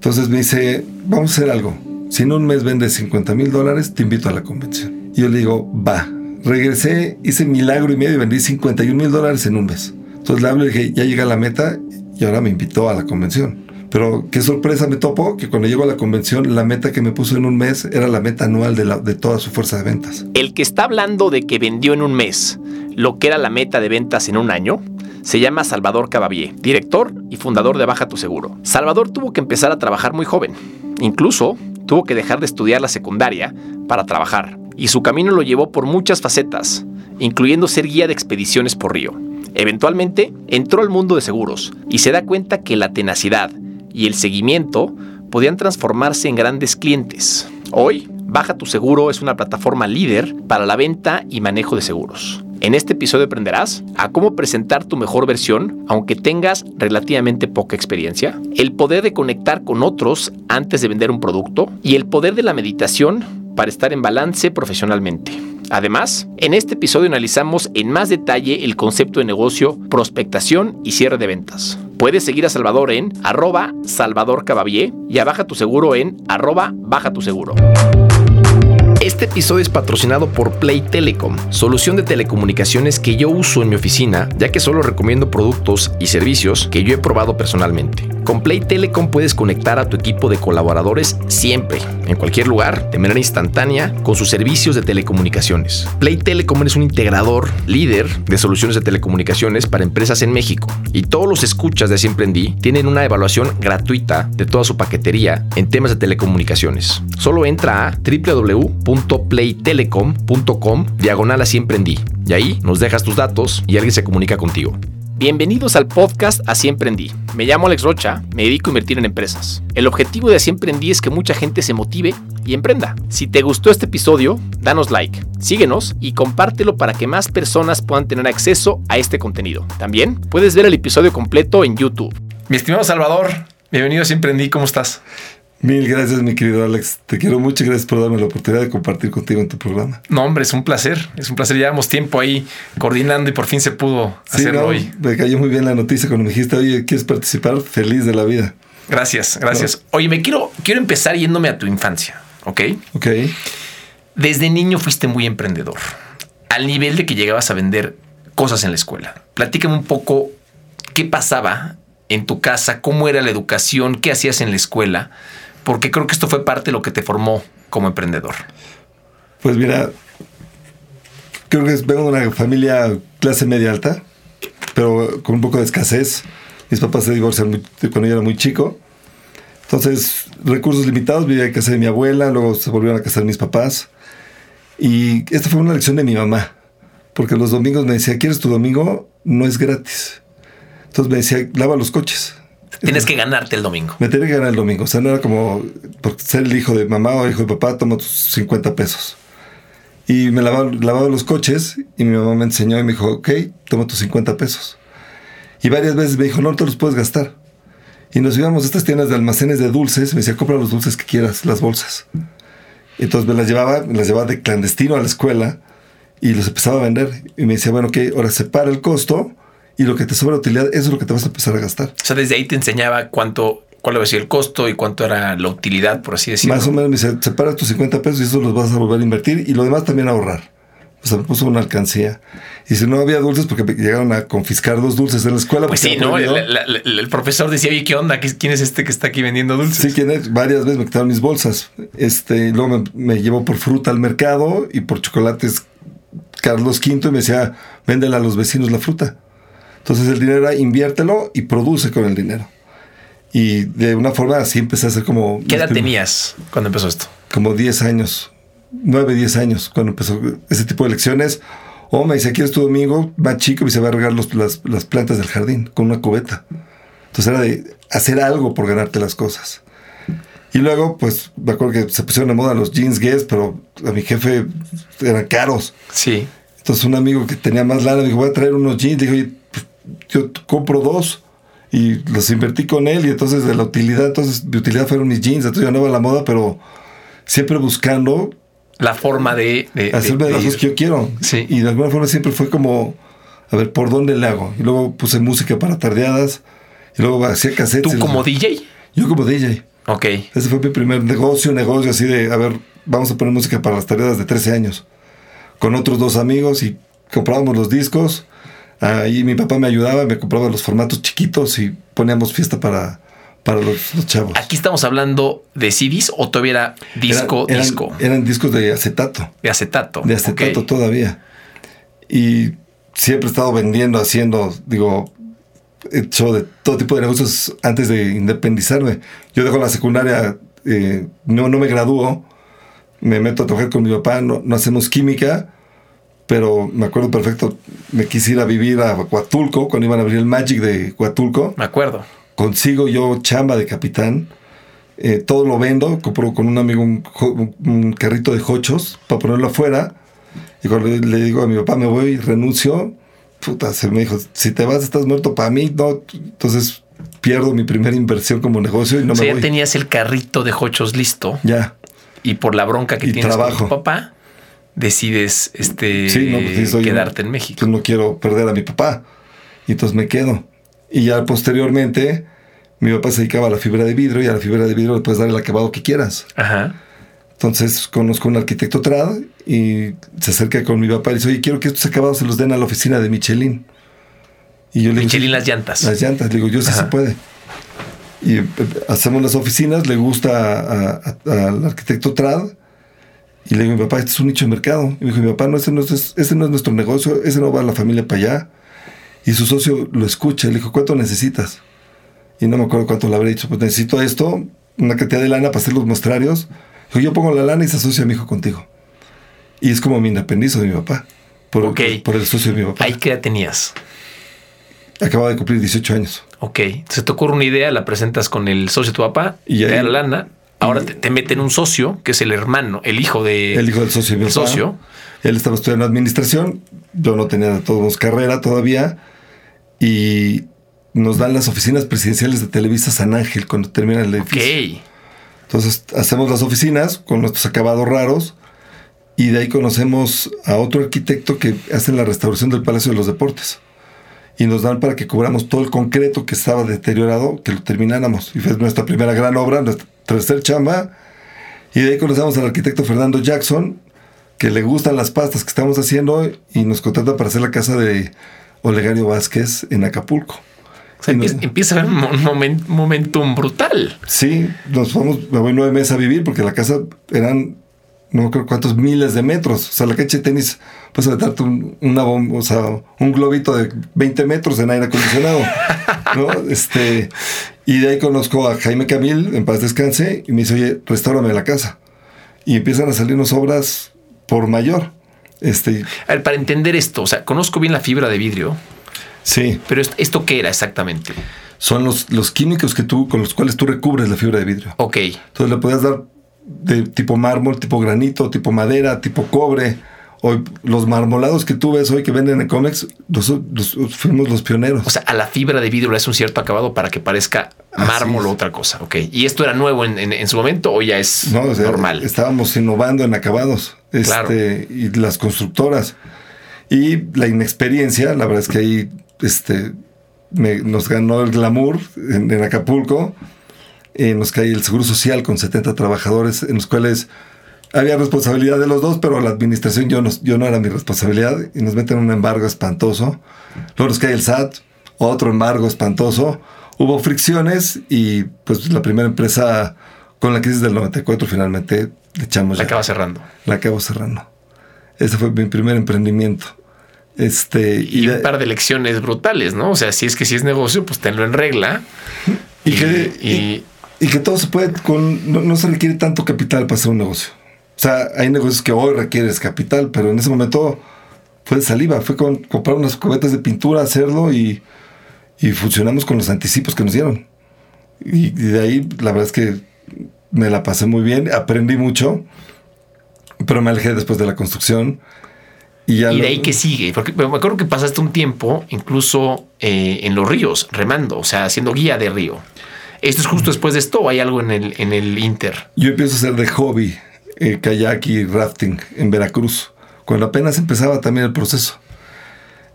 Entonces me dice, vamos a hacer algo. Si en un mes vendes 50 mil dólares, te invito a la convención. Y yo le digo, va. Regresé, hice milagro y medio y vendí 51 mil dólares en un mes. Entonces le hablo y dije, ya llega la meta y ahora me invitó a la convención. Pero qué sorpresa me topo que cuando llego a la convención, la meta que me puso en un mes era la meta anual de, la, de toda su fuerza de ventas. El que está hablando de que vendió en un mes lo que era la meta de ventas en un año, se llama Salvador Cabavier, director y fundador de Baja Tu Seguro. Salvador tuvo que empezar a trabajar muy joven. Incluso tuvo que dejar de estudiar la secundaria para trabajar. Y su camino lo llevó por muchas facetas, incluyendo ser guía de expediciones por río. Eventualmente entró al mundo de seguros y se da cuenta que la tenacidad y el seguimiento podían transformarse en grandes clientes. Hoy, Baja Tu Seguro es una plataforma líder para la venta y manejo de seguros. En este episodio aprenderás a cómo presentar tu mejor versión aunque tengas relativamente poca experiencia, el poder de conectar con otros antes de vender un producto y el poder de la meditación para estar en balance profesionalmente. Además, en este episodio analizamos en más detalle el concepto de negocio, prospectación y cierre de ventas. Puedes seguir a Salvador en arroba Salvador y a Baja Tu Seguro en arroba Baja Tu Seguro. Este episodio es patrocinado por Play Telecom, solución de telecomunicaciones que yo uso en mi oficina, ya que solo recomiendo productos y servicios que yo he probado personalmente. Con Play Telecom puedes conectar a tu equipo de colaboradores siempre, en cualquier lugar, de manera instantánea, con sus servicios de telecomunicaciones. Play Telecom es un integrador líder de soluciones de telecomunicaciones para empresas en México y todos los escuchas de Siempre en tienen una evaluación gratuita de toda su paquetería en temas de telecomunicaciones. Solo entra a www www.playtelecom.com diagonal a siempre Y ahí nos dejas tus datos y alguien se comunica contigo. Bienvenidos al podcast Así Emprendí. Me llamo Alex Rocha, me dedico a invertir en empresas. El objetivo de Así Emprendí es que mucha gente se motive y emprenda. Si te gustó este episodio, danos like, síguenos y compártelo para que más personas puedan tener acceso a este contenido. También puedes ver el episodio completo en YouTube. Mi estimado Salvador, bienvenido a Así Emprendí, ¿cómo estás? Mil gracias, mi querido Alex. Te quiero mucho. Gracias por darme la oportunidad de compartir contigo en tu programa. No, hombre, es un placer. Es un placer. Llevamos tiempo ahí coordinando y por fin se pudo hacerlo hoy. Me cayó muy bien la noticia cuando me dijiste, oye, ¿quieres participar? Feliz de la vida. Gracias, gracias. Oye, me quiero, quiero empezar yéndome a tu infancia, ¿ok? Ok. Desde niño fuiste muy emprendedor, al nivel de que llegabas a vender cosas en la escuela. Platícame un poco qué pasaba en tu casa, cómo era la educación, qué hacías en la escuela porque creo que esto fue parte de lo que te formó como emprendedor. Pues mira, creo que vengo de una familia clase media alta, pero con un poco de escasez. Mis papás se divorciaron cuando yo era muy chico. Entonces, recursos limitados, vivía en casa de mi abuela, luego se volvieron a casar mis papás. Y esta fue una lección de mi mamá, porque los domingos me decía, ¿quieres tu domingo? No es gratis. Entonces me decía, lava los coches. Tienes que ganarte el domingo. Me tenía que ganar el domingo. O sea, no era como por ser el hijo de mamá o hijo de papá, tomo tus 50 pesos. Y me lavaba, los coches y mi mamá me enseñó y me dijo, ok, toma tus 50 pesos. Y varias veces me dijo, no te los puedes gastar. Y nos íbamos a estas tiendas de almacenes de dulces. Me decía, compra los dulces que quieras, las bolsas. Entonces me las llevaba, me las llevaba de clandestino a la escuela y los empezaba a vender. Y me decía, bueno, ok, ahora separa el costo y lo que te sobra utilidad, eso es lo que te vas a empezar a gastar. O sea, desde ahí te enseñaba cuánto, cuál iba a ser el costo y cuánto era la utilidad, por así decirlo. Más o menos me dice, separa tus 50 pesos y eso los vas a volver a invertir y lo demás también a ahorrar. O sea, me puso una alcancía. Y si no había dulces, porque llegaron a confiscar dos dulces en la escuela. Pues sí, ¿no? El, profesor decía, oye, ¿qué onda? ¿Quién es este que está aquí vendiendo dulces? Sí, ¿quién es? Varias veces me quitaron mis bolsas. Este, luego me, me llevó por fruta al mercado y por chocolates Carlos V y me decía, véndela a los vecinos la fruta. Entonces el dinero era inviértelo y produce con el dinero. Y de una forma así empecé a hacer como... ¿Qué edad tenías cuando empezó esto? Como 10 años, 9, 10 años, cuando empezó ese tipo de lecciones. O me dice, ¿quieres tu domingo? Más chico y se va a regar los, las, las, plantas del jardín con una cubeta. Entonces era de hacer algo por ganarte las cosas. Y luego, pues, me acuerdo que se pusieron de moda los jeans Guess, pero a mi jefe eran caros. Sí. Entonces un amigo que tenía más lana me dijo, voy a traer unos jeans. Dije, yo compro dos y los invertí con él y entonces de la utilidad, entonces mi utilidad fueron mis jeans, entonces yo andaba a la moda, pero siempre buscando la forma de, hacerme las cosas que yo quiero. Sí. Y de alguna forma siempre fue como, a ver, ¿por dónde le hago? Y luego puse música para tardeadas y luego hacía cassettes. ¿Tú como DJ? Yo como DJ. Ok. Ese fue mi primer negocio, negocio así de, a ver, vamos a poner música para las tareas de 13 años. Con otros dos amigos y comprábamos los discos. Ahí mi papá me ayudaba, me compraba los formatos chiquitos y poníamos fiesta para, para los, los chavos. Aquí estamos hablando de CDs o todavía era disco, eran, disco. Eran, discos de acetato. De acetato. De acetato todavía. Y siempre he estado vendiendo, haciendo, digo, he hecho de todo tipo de negocios antes de independizarme. Yo dejo la secundaria, eh, no, no me gradúo, me meto a trabajar con mi papá, no, no hacemos química, pero me acuerdo perfecto, me quise ir a vivir a Huatulco, cuando iban a abrir el Magic de Huatulco. Me acuerdo. Consigo yo chamba de capitán. eh, todo lo vendo, compro con un amigo un, carrito de hochos para ponerlo afuera. Y cuando le, le digo a mi papá, me voy renuncio, puta, se me dijo, si te vas estás muerto para mí, no. Entonces pierdo mi primera inversión como negocio y no o sea, me ya voy. tenías el carrito de hochos listo Ya. y por la bronca que Y tienes trabajo. con tu papá, decides este, Sí, no, pues quedarte en México. Pues no quiero perder a mi papá. Y entonces me quedo. Y ya posteriormente, mi papá se dedicaba a la fibra de vidrio y a la fibra de vidrio le puedes dar el acabado que quieras. Ajá. Entonces conozco a un arquitecto trad y se acerca con mi papá y dice, oye, quiero que estos acabados se los den a la oficina de Michelin. Y yo le Michelin "Sí, las llantas. Las llantas, le digo, yo sí Ajá. se puede. Y eh, hacemos las oficinas, le gusta al arquitecto trad y le digo, mi papá, este es un nicho de mercado. Y me dijo, mi papá, no, ese no es, ese no es nuestro negocio, ese no va a la familia para allá. Y su socio lo escucha y le dijo, ¿cuánto necesitas? Y no me acuerdo cuánto le habré dicho, pues necesito esto, una cantidad de lana para hacer los muestrarios. Dijo, yo pongo la lana y se asocia mi hijo contigo. Y es como mi independizo de mi papá. Por, por el socio de mi papá. Ahí qué edad tenías. Acaba de cumplir 18 años. Ok. Se te ocurre una idea, la presentas con el socio de tu papá, Y te da la lana. Ahora te, te meten un socio, que es el hermano, el hijo de. El hijo del socio el socio. Él estaba estudiando administración. Yo no tenía de todos carrera todavía. Y nos dan las oficinas presidenciales de Televisa San Ángel cuando termina el Ok. edificio. Entonces hacemos las oficinas con nuestros acabados raros. Y de ahí conocemos a otro arquitecto que hace la restauración del Palacio de los Deportes. Y nos dan para que cobramos todo el concreto que estaba deteriorado, que lo termináramos. Y fue nuestra primera gran obra, nuestra tercer chamba. Y de ahí conocemos al arquitecto Fernando Jackson, que le gustan las pastas que estamos haciendo y nos contrata para hacer la casa de Olegario Vázquez en Acapulco. O sea, Y nos- empieza, empieza a haber un mo- un momen- momentum brutal. Sí, nos vamos, me voy nueve meses a vivir porque la casa eran no creo cuántos miles de metros. O sea, la cancha de tenis, pues a darte un, una bomba, o sea, un globito de 20 metros en aire acondicionado. ¿no? Este, y de ahí conozco a Jaime Camil, en paz descanse, y me dice, oye, restaurame la casa. Y empiezan a salirnos obras por mayor. Este, A ver, para entender esto, o sea, conozco bien la fibra de vidrio, sí, pero est- ¿esto qué era exactamente? son los, los químicos que tú, con los cuales tú recubres la fibra de vidrio. Ok. Entonces le podías dar de tipo mármol, tipo granito, tipo madera, tipo cobre. Hoy, los marmolados que tú ves hoy que venden en Comex, nosotros, nosotros fuimos los pioneros. O sea, a la fibra de vidrio le hace un cierto acabado para que parezca mármol o otra cosa. Ok. ¿Y esto era nuevo en, en- en su momento o ya es no, o sea, normal? estábamos innovando en acabados este, Claro. y las constructoras. Y la inexperiencia, la verdad es que ahí este, me- nos ganó el glamour en, en Acapulco. Eh, nos cae el Seguro Social con 70 trabajadores, en los cuales había responsabilidad de los dos, pero la administración yo no, yo no era mi responsabilidad y nos meten un embargo espantoso. Luego nos cae el SAT, otro embargo espantoso. Hubo fricciones y pues la primera empresa con la crisis del 94 finalmente le echamos La ya. acaba cerrando. La acabo cerrando. Ese fue mi primer emprendimiento. Este, Y, un par de lecciones brutales, ¿no? O sea, si es que si es negocio, pues tenlo en regla. y que, y- y- y que todo se puede con. No, no se requiere tanto capital para hacer un negocio. O sea, hay negocios que hoy requieres capital, pero en ese momento fue de saliva. Fue con comprar unas cubetas de pintura, hacerlo y, y funcionamos con los anticipos que nos dieron. Y, y de ahí, la verdad es que me la pasé muy bien, aprendí mucho, pero me alejé después de la construcción. Y, ya Y de ahí que sigue, porque me acuerdo que pasaste un tiempo incluso eh, en los ríos, remando, o sea, haciendo guía de río. ¿Esto es justo después de esto o hay algo en el, en el Inter? Yo empiezo a hacer de hobby eh, kayak y rafting en Veracruz, cuando apenas empezaba también el proceso.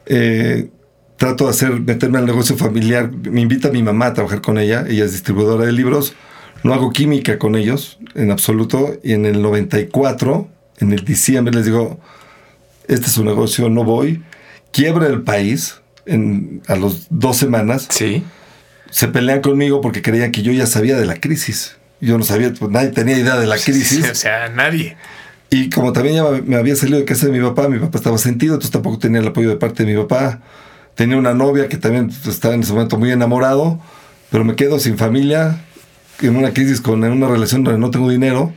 Eh, trato de hacer, meterme al negocio familiar. Me invita mi mamá a trabajar con ella, ella es distribuidora de libros. no hago química con ellos en absoluto. Y en el 94, en el diciembre, les digo, este es un negocio, no voy. Quiebra el país en, a los dos semanas. Sí. Se pelean conmigo porque creían que yo ya sabía de la crisis. Yo no sabía, pues nadie tenía idea de la crisis. o sea, nadie. Y como también ya me había salido de casa de mi papá, mi papá estaba sentido, entonces tampoco tenía el apoyo de parte de mi papá. Tenía una novia que también estaba en ese momento muy enamorado, pero me quedo sin familia, en una crisis con en una relación donde no tengo dinero,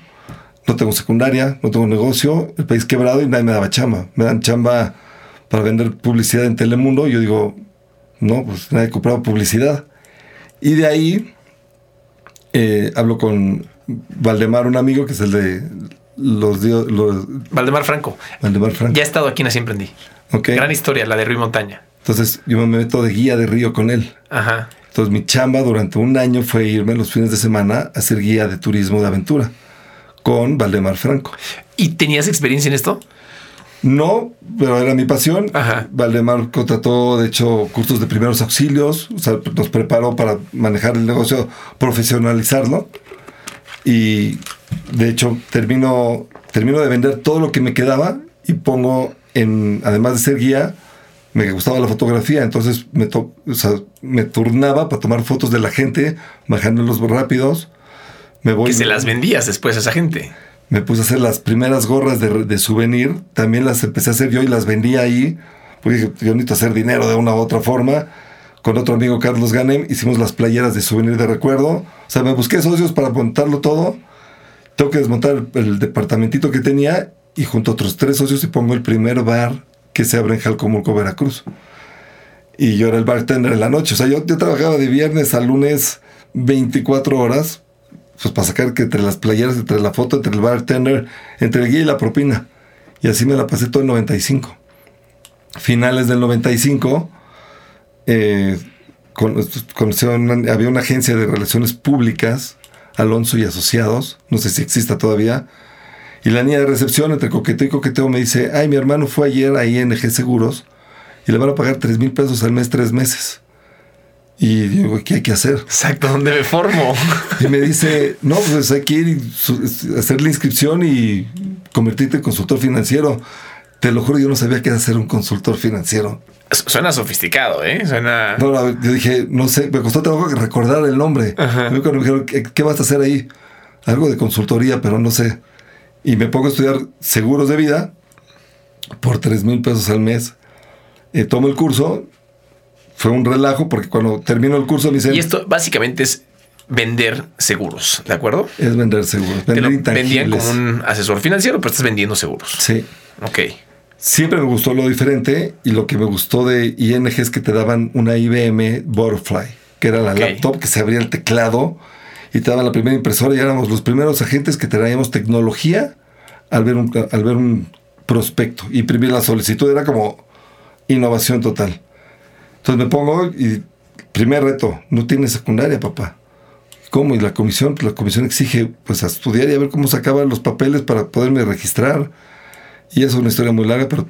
no tengo secundaria, no tengo negocio, el país quebrado y nadie me daba chamba. Me dan chamba para vender publicidad en Telemundo. Y yo digo, no, pues nadie compraba publicidad. Y de ahí eh, hablo con Valdemar, un amigo que es el de los, los Valdemar Franco. Valdemar Franco. Ya he estado aquí en Así Emprendí. Okay. Gran historia, la de Río Montaña. Entonces yo me meto de guía de río con él. Ajá. Entonces mi chamba durante un año fue irme los fines de semana a ser guía de turismo de aventura con Valdemar Franco. ¿Y tenías experiencia en esto? No, pero era mi pasión. Ajá. Valdemar contrató, de hecho, cursos de primeros auxilios, o sea, nos preparó para manejar el negocio, profesionalizarlo. Y de hecho, termino, termino de vender todo lo que me quedaba y pongo en, además de ser guía, me gustaba la fotografía, entonces me, to, o sea, me turnaba para tomar fotos de la gente, bajándolos rápidos. Me voy, que se las vendías después a esa gente. Me puse a hacer las primeras gorras de, de souvenir, también las empecé a hacer yo y las vendía ahí, porque dije, yo necesito hacer dinero de una u otra forma. Con otro amigo, Carlos Ganem, hicimos las playeras de souvenir de recuerdo. O sea, me busqué socios para montarlo todo. Tengo que desmontar el, departamentito que tenía y junto a otros tres socios y pongo el primer bar que se abre en Jalcomulco, Veracruz. Y yo era el bartender en la noche. O sea, yo, yo trabajaba de viernes a lunes 24 horas, pues para sacar que entre las playeras, entre la foto, entre el bartender, entre el guía y la propina. Y así me la pasé todo el 95. Finales del 95, eh, con, había una agencia de relaciones públicas, Alonso y Asociados, no sé si exista todavía, y la niña de recepción, entre coqueteo y coqueteo, me dice, ay, mi hermano fue ayer a ING Seguros y le van a pagar 3 mil pesos al mes, tres meses. Y digo, ¿qué hay que hacer? Exacto, ¿dónde me formo? Y me dice, no, pues hay que ir y hacer la inscripción y convertirte en consultor financiero. Te lo juro, yo no sabía qué era ser un consultor financiero. Suena sofisticado, ¿eh? Suena... No, no, yo dije, no sé, me costó trabajo recordar el nombre. Ajá. Cuando me dijeron, ¿qué, ¿qué vas a hacer ahí? Algo de consultoría, pero no sé. Y me pongo a estudiar seguros de vida por 3 mil pesos al mes. Eh, tomo el curso. Fue un relajo porque cuando termino el curso me dicen... Y esto básicamente es vender seguros, ¿de acuerdo? Es vender seguros. Te Vender lo intangibles. vendían como un asesor financiero, pero estás vendiendo seguros. Sí. Ok. Siempre me gustó lo diferente y lo que me gustó de ING es que te daban una IBM Butterfly, que era la laptop que se abría el teclado y te daban la primera impresora y éramos los primeros agentes que traíamos tecnología al ver un, al ver un prospecto. Imprimir la solicitud era como innovación total. Entonces me pongo y primer reto, no tienes secundaria, papá. ¿Cómo? Y la comisión, pues la comisión exige pues a estudiar y a ver cómo sacaban los papeles para poderme registrar. Y es una historia muy larga, pero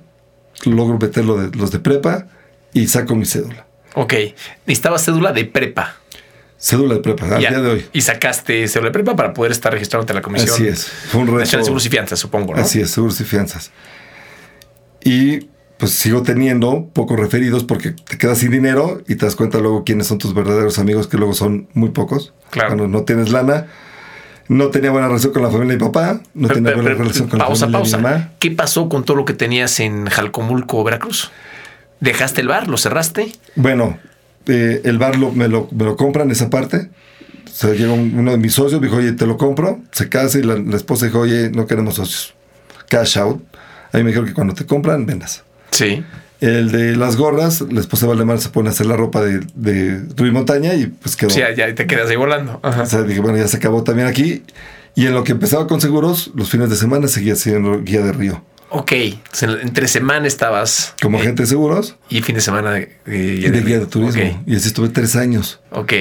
logro meter lo de, los de prepa y saco mi cédula. Ok. Necesitabas cédula de prepa. Cédula de prepa, al Ya. día de hoy. Y sacaste cédula de prepa para poder estar registrado ante la comisión. Así es. Fue un Nacional reto. de Seguros y Fianzas, supongo, ¿no? Así es, seguros y fianzas. Y pues sigo teniendo pocos referidos porque te quedas sin dinero y te das cuenta luego quiénes son tus verdaderos amigos, que luego son muy pocos. Claro. Cuando no tienes lana. No tenía buena relación con la familia de mi papá, no Pero- tenía pero- buena pero- relación con pausa, la familia de mi pausa. mamá. ¿Qué pasó con todo lo que tenías en Jalcomulco, Veracruz? ¿Dejaste el bar? ¿Lo cerraste? Bueno, eh, el bar lo- me, lo, me lo compran esa parte. O sea, llega un- uno de mis socios, me dijo, oye, te lo compro. Se casa y la, la esposa dijo, oye, no queremos socios. Cash out. Ahí me dijeron que cuando te compran, vendas. Sí. El de las gorras, la esposa de Valdemar se pone a hacer la ropa de, de Montaña y pues quedó. Sí, ya, te quedas ahí volando. Ajá. O sea, dije, bueno, ya se acabó también aquí. Y en lo que empezaba con seguros, los fines de semana seguía siendo guía de río. Ok. Entonces, entre semana estabas. Como eh, agente de seguros Y fin de semana de, y de guía de turismo. Y así estuve tres años. Ok.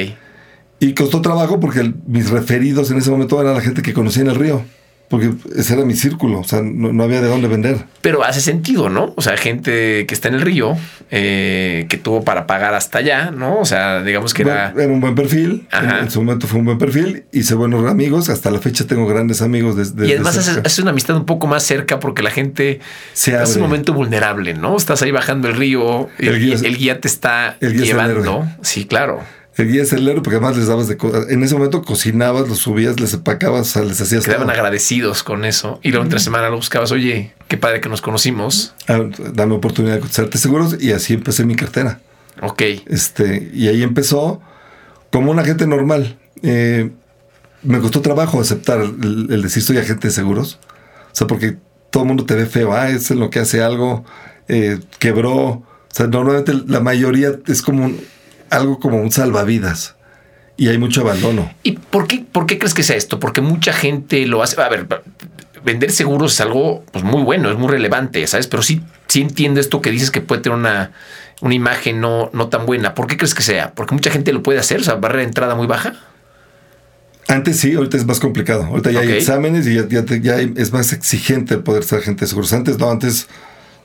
Y costó trabajo porque el- mis referidos en ese momento eran la gente que conocía en el río. Porque ese era mi círculo, o sea, no, no, había de dónde vender. Pero hace sentido, ¿no? O sea, gente que está en el río, eh, que tuvo para pagar hasta allá, ¿no? O sea, digamos que era... Era un buen perfil, en, en, su momento fue un buen perfil, hice buenos amigos, hasta la fecha tengo grandes amigos desde... y además es una amistad un poco más cerca porque la gente Se es un momento vulnerable, ¿no? Estás ahí bajando el río, el, el, guía, el guía, te está llevando. Sí, claro. El guía es el héroe porque además les dabas de cosas. En ese momento cocinabas, los subías, les empacabas, o sea, les hacías. Quedaban agradecidos con eso. Y luego entre semana lo buscabas, oye, qué padre que nos conocimos. Ah, dame oportunidad de cotizarte seguros y así empecé mi cartera. Ok. Este, y ahí empezó como un agente normal. Eh, me costó trabajo aceptar el, el, decir soy agente de seguros. O sea, porque todo el mundo te ve feo. Ah, es en lo que hace algo, eh, quebró. O sea, normalmente la mayoría es como un algo como un salvavidas y hay mucho abandono. ¿Y por qué, por qué crees que sea esto? Porque mucha gente lo hace. A ver, vender seguros es algo pues, muy bueno, es muy relevante, ¿sabes? Pero sí, sí entiendo esto que dices que puede tener una, una imagen no, no tan buena. ¿Por qué crees que sea? Porque mucha gente lo puede hacer, o sea, barrera de entrada muy baja. Antes sí, ahorita es más complicado. Ahorita ya okay. hay exámenes y ya, ya, ya, es más exigente poder ser agente de seguros. Antes no, antes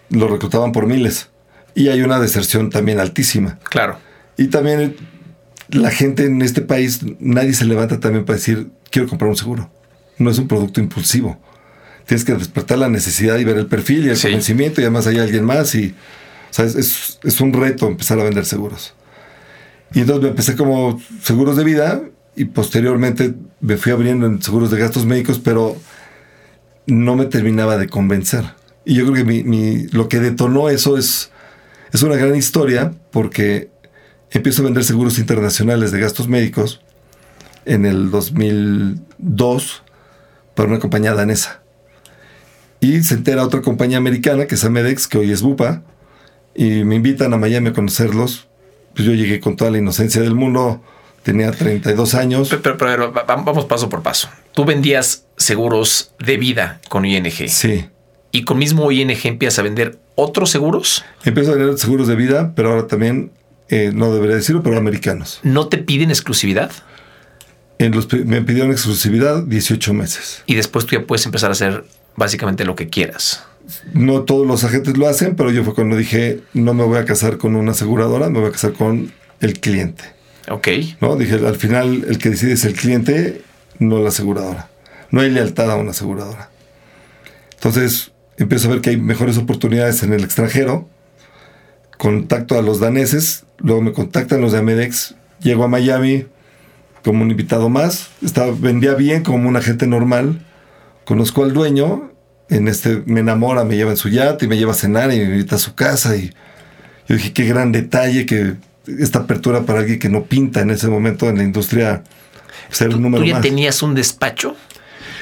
lo reclutaban por miles. Y hay una deserción también altísima. Claro. Y también la gente en este país, nadie se levanta también para decir, quiero comprar un seguro. No es un producto impulsivo. Tienes que despertar la necesidad y ver el perfil y el sí. convencimiento y además hay alguien más y o sea, es, es, un reto empezar a vender seguros. Y entonces me empecé como seguros de vida y posteriormente me fui abriendo en seguros de gastos médicos, pero no me terminaba de convencer. Y yo creo que mi, mi, lo que detonó eso es, es una gran historia porque empiezo a vender seguros internacionales de gastos médicos en el 2002 para una compañía danesa. Y se entera otra compañía americana, que es Amedex, que hoy es Bupa, y me invitan a Miami a conocerlos. Pues yo llegué con toda la inocencia del mundo, tenía 32 años. Pero, pero, pero vamos paso por paso. Tú vendías seguros de vida con ING. Sí. ¿Y con mismo ING empiezas a vender otros seguros? Empiezo a vender seguros de vida, pero ahora también eh, no debería decirlo, pero americanos. ¿No te piden exclusividad? En los, me pidieron exclusividad 18 meses. Y después tú ya puedes empezar a hacer básicamente lo que quieras. No todos los agentes lo hacen, pero yo fue cuando dije, no me voy a casar con una aseguradora, me voy a casar con el cliente. Ok. ¿No? Dije, al final el que decide es el cliente, no la aseguradora. No hay lealtad a una aseguradora. Entonces empiezo a ver que hay mejores oportunidades en el extranjero contacto a los daneses, luego me contactan los de Amedex, llego a Miami como un invitado más, estaba, vendía bien como un agente normal, conozco al dueño, en este me enamora, me lleva en su yate y me lleva a cenar y me invita a su casa y yo dije, qué gran detalle que esta apertura para alguien que no pinta en ese momento en la industria ser un número ¿Tú ya más. tenías un despacho?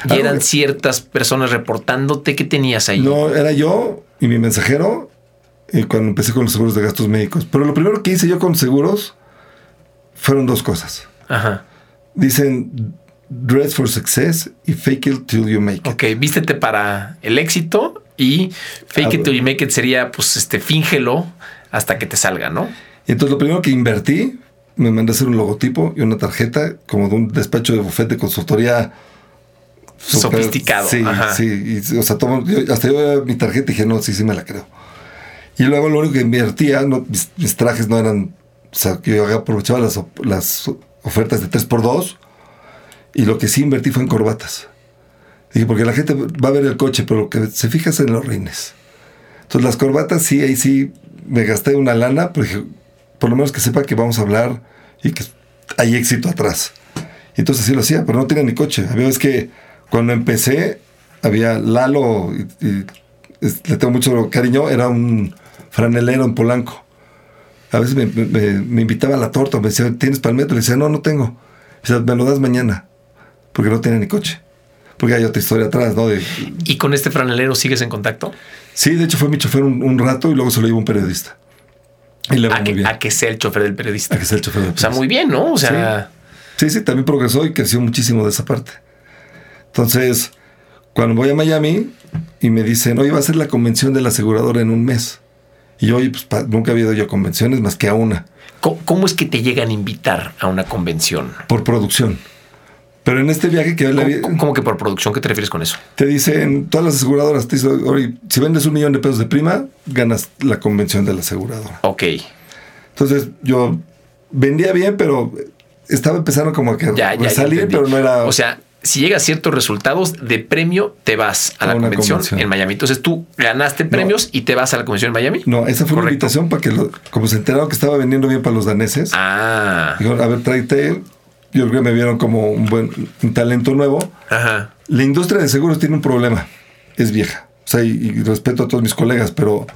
¿Y eran ciertas personas reportándote? ¿Qué tenías ahí? No, era yo y mi mensajero eh, cuando empecé con los seguros de gastos médicos. Pero lo primero que hice yo con seguros fueron dos cosas. Ajá. Dicen dress for success y fake it till you make it. Ok, vístete para el éxito y fake it till you make it sería, pues, este, fíngelo hasta que te salga, ¿no? Y entonces lo primero que invertí, me mandé a hacer un logotipo y una tarjeta como de un despacho de bufete de consultoría super, sofisticado. Sí, Ajá. sí. Y, o sea, tomo, yo, hasta yo mi tarjeta y dije, no, sí, sí me la creo. Y luego lo único que invertía, no, mis, mis, trajes no eran, o sea, que yo aprovechaba las, las ofertas de 3x2 y lo que sí invertí fue en corbatas. Dije, porque la gente va a ver el coche, pero lo que se fija es en los rines. Entonces las corbatas sí, ahí sí me gasté una lana, pero dije, por lo menos que sepa que vamos a hablar y que hay éxito atrás. Entonces sí lo hacía, pero no tenía ni coche. Había veces que cuando empecé, había Lalo, y, y le tengo mucho cariño, era un franelero en Polanco. A veces me, me, me invitaba a la torta, me decía, ¿tienes palmetto? Le decía, no, no tengo. Me lo das mañana, porque no tiene ni coche. Porque hay otra historia atrás, ¿no? De, ¿Y con este franelero sigues en contacto? Sí, de hecho fue mi chofer un, un rato y luego se lo llevó un periodista. Y le va a, muy que, bien. a que sea el chofer del periodista. A que sea el chofer del periodista. O sea, muy bien, ¿no? O sea... Sí, sí, sí también progresó y creció muchísimo de esa parte. Entonces, cuando voy a Miami y me dicen, hoy va a ser la convención de la aseguradora en un mes. Y yo, pues, pa, nunca había ido yo a convenciones más que a una. ¿Cómo, ¿Cómo, es que te llegan a invitar a una convención? Por producción. Pero en este viaje que le ¿Cómo, cómo que por producción? ¿Qué te refieres con eso? te dicen, todas las aseguradoras te dicen, "Oye, si vendes un millón de pesos de prima, ganas la convención de la aseguradora. Ok. Entonces yo vendía bien, pero estaba empezando como a que Ya, salir, pero no era... O sea, si llegas a ciertos resultados de premio, te vas a, A la convención, convención. en Miami. Entonces tú ganaste premios y te vas a la convención en Miami. no, esa fue una invitación para que, lo- como se enteraron que estaba vendiendo bien para los daneses, Ah. dijeron, a ver, tráete. Yo creo que me vieron como un buen un talento nuevo. Ajá. La industria de seguros tiene un problema. Es vieja. O sea, y, y respeto a todos mis colegas, pero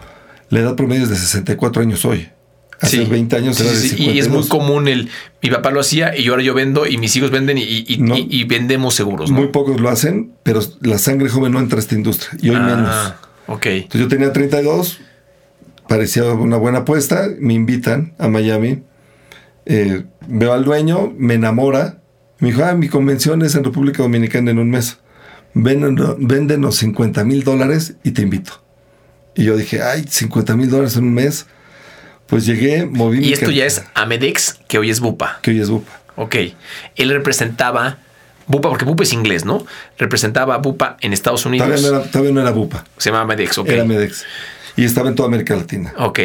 la edad promedio es de 64 años hoy. Hace Sí. 20 años era de sí, sí. 52. Y es muy común el mi papá lo hacía y ahora yo vendo y mis hijos venden y, y- No. y- y vendemos seguros. ¿no? Muy pocos lo hacen, pero la sangre joven no entra a esta industria. Y hoy menos. Ah, ok. Entonces yo tenía 32, parecía una buena apuesta, me invitan a Miami, eh, veo al dueño, me enamora, me dijo, ah, mi convención es en República Dominicana en un mes, Véndenos- véndenos 50 mil dólares y te invito. Y yo dije, ay, 50 mil dólares en un mes, pues llegué, moví mi Y esto ya es Amedex, que hoy es Bupa. Que hoy es Bupa. Ok. Él representaba Bupa, porque Bupa es inglés, ¿no? Representaba Bupa en Estados Unidos. Todavía no era, todavía no era Bupa, Se llama Amedex, ok. era Medex. Y estaba en toda América Latina. Ok.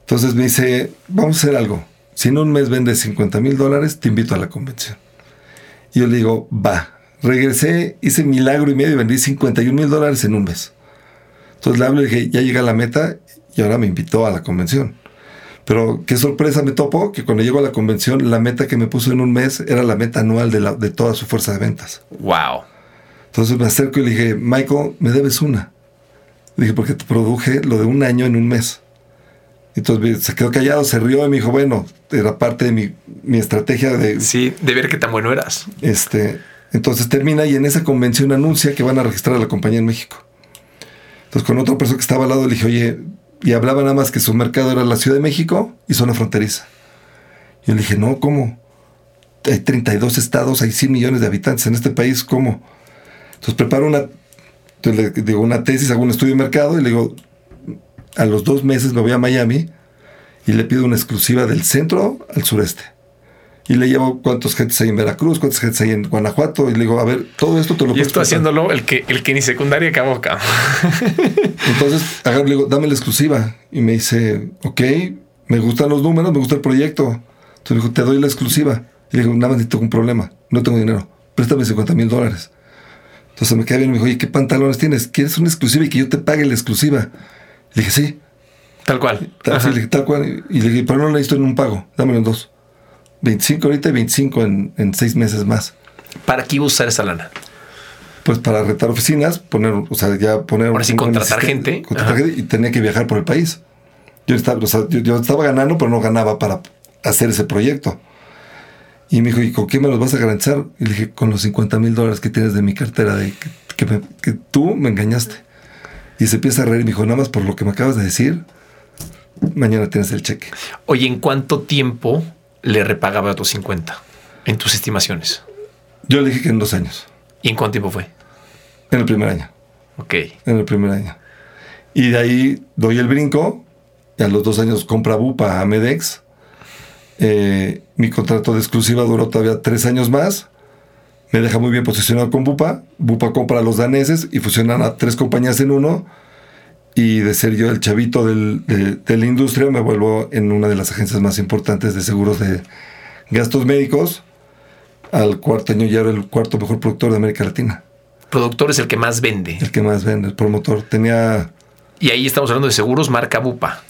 Entonces me dice, vamos a hacer algo. Si en un mes vendes 50 mil dólares, te invito a la convención. Y yo le digo, va. Regresé, hice milagro y medio y vendí 51 mil dólares en un mes. Entonces le hablo y dije, ya llega la meta y ahora me invitó a la convención. Pero qué sorpresa me topo que cuando llego a la convención, la meta que me puso en un mes era la meta anual de, la- de toda su fuerza de ventas. Wow. Entonces me acerco y le dije, Michael, me debes una. Le dije, porque te produje lo de un año en un mes. Entonces se quedó callado, se rió y me dijo, bueno, era parte de mi, mi estrategia de... Sí, de ver qué tan bueno eras. Este, entonces termina y en esa convención anuncia que van a registrar a la compañía en México. Entonces con otra persona que estaba al lado le dije, oye, y hablaba nada más que su mercado era la Ciudad de México y zona fronteriza. Yo le dije, no, ¿cómo? Hay 32 estados, hay 100 millones de habitantes en este país, ¿cómo? Entonces preparo una, digo, una tesis, hago un estudio de mercado y le digo, a los dos meses me voy a Miami y le pido una exclusiva del centro al sureste. Y le llevo cuántos gentes hay en Veracruz, cuántas gentes hay en Guanajuato. Y le digo, a ver, todo esto te lo Y esto haciéndolo el que, el que ni secundaria acabó acá. Entonces, agarro le digo, dame la exclusiva. Y me dice, ok, me gustan los números, me gusta el proyecto. Entonces me dijo, te doy la exclusiva. Y le digo, nada más necesito un problema. No tengo dinero. Préstame 50 mil dólares. Entonces me queda bien y me dijo, oye, ¿qué pantalones tienes? ¿Quieres una exclusiva y que yo te pague la exclusiva? Le dije, sí. Tal cual. Tal, sí, le dije, tal cual. Y le dije, pero no la necesito en un pago. Dámelo en dos. 25 ahorita y 25 en, en seis meses más. ¿Para qué iba a usar esa lana? Pues para retar oficinas, poner, o sea, ya poner... Ahora sí, un- contratar gente. contratar gente y tenía que viajar por el país. Yo estaba, o sea, yo, yo estaba ganando, pero no ganaba para hacer ese proyecto. Y me dijo, ¿y con qué me los vas a garantizar? Y le dije, con los 50 mil dólares que tienes de mi cartera, de que, que me- que tú me engañaste. Y se empieza a reír y me dijo, nada más por lo que me acabas de decir, mañana tienes el cheque. Oye, ¿en cuánto tiempo le repagaba otros 50? En tus estimaciones. Yo le dije que en dos años, ¿Y en cuánto tiempo fue? en el primer año. Ok. en el primer año. Y de ahí doy el brinco. Y a los dos años compra Bupa a Medex. Eh, mi contrato de exclusiva duró todavía tres años más. Me deja muy bien posicionado con Bupa. Bupa compra a los daneses y fusionan a tres compañías en uno. Y de ser yo el chavito del- de, de la industria, me vuelvo en una de las agencias más importantes de seguros de gastos médicos. Al cuarto año ya era el cuarto mejor productor de América Latina. Productor es el que más vende. El que más vende, el promotor. Tenía Y ahí estamos hablando de seguros marca Bupa.